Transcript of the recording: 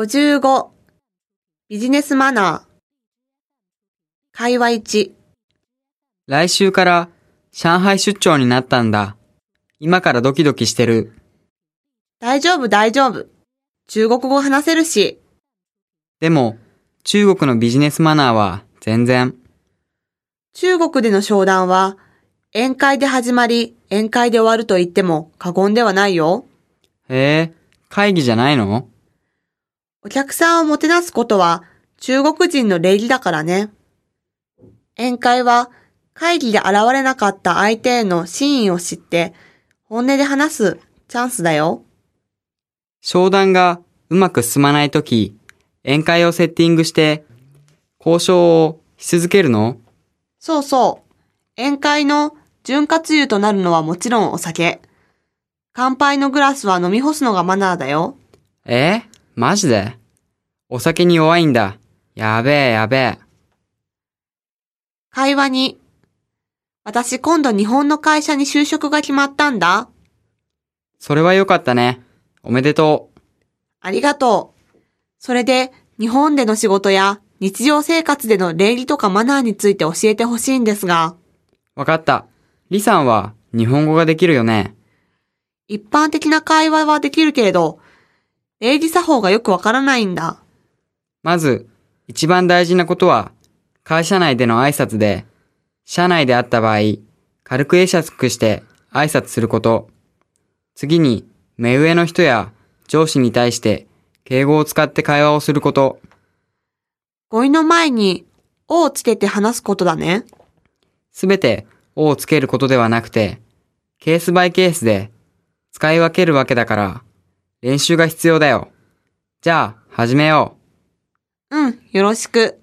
55ビジネスマナー会話1来週から上海出張になったんだ。今からドキドキしてる。大丈夫大丈夫。中国語話せるし。でも、中国のビジネスマナーは全然。中国での商談は宴会で始まり宴会で終わると言っても過言ではないよ。へえ、会議じゃないの？お客さんをもてなすことは中国人の礼儀だからね。宴会は会議で現れなかった相手への真意を知って本音で話すチャンスだよ。商談がうまく進まないとき、宴会をセッティングして、交渉をし続けるの？そうそう。宴会の潤滑油となるのはもちろんお酒。乾杯のグラスは飲み干すのがマナーだよ。え？マジで？お酒に弱いんだ。やべえやべえ。会話に。私今度日本の会社に就職が決まったんだ。それはよかったね。おめでとう。ありがとう。それで日本での仕事や日常生活での礼儀とかマナーについて教えてほしいんですが、わかった。リさんは日本語ができるよね。一般的な会話はできるけれど、礼儀作法がよくわからないんだ。まず、一番大事なことは、会社内での挨拶で、社内であった場合、軽く会釈して挨拶すること。次に、目上の人や上司に対して、敬語を使って会話をすること。語彙の前に、おをつけて話すことだね。すべて、をつけることではなくて、ケースバイケースで、使い分けるわけだから、練習が必要だよ。じゃあ、始めよう。うん、よろしく。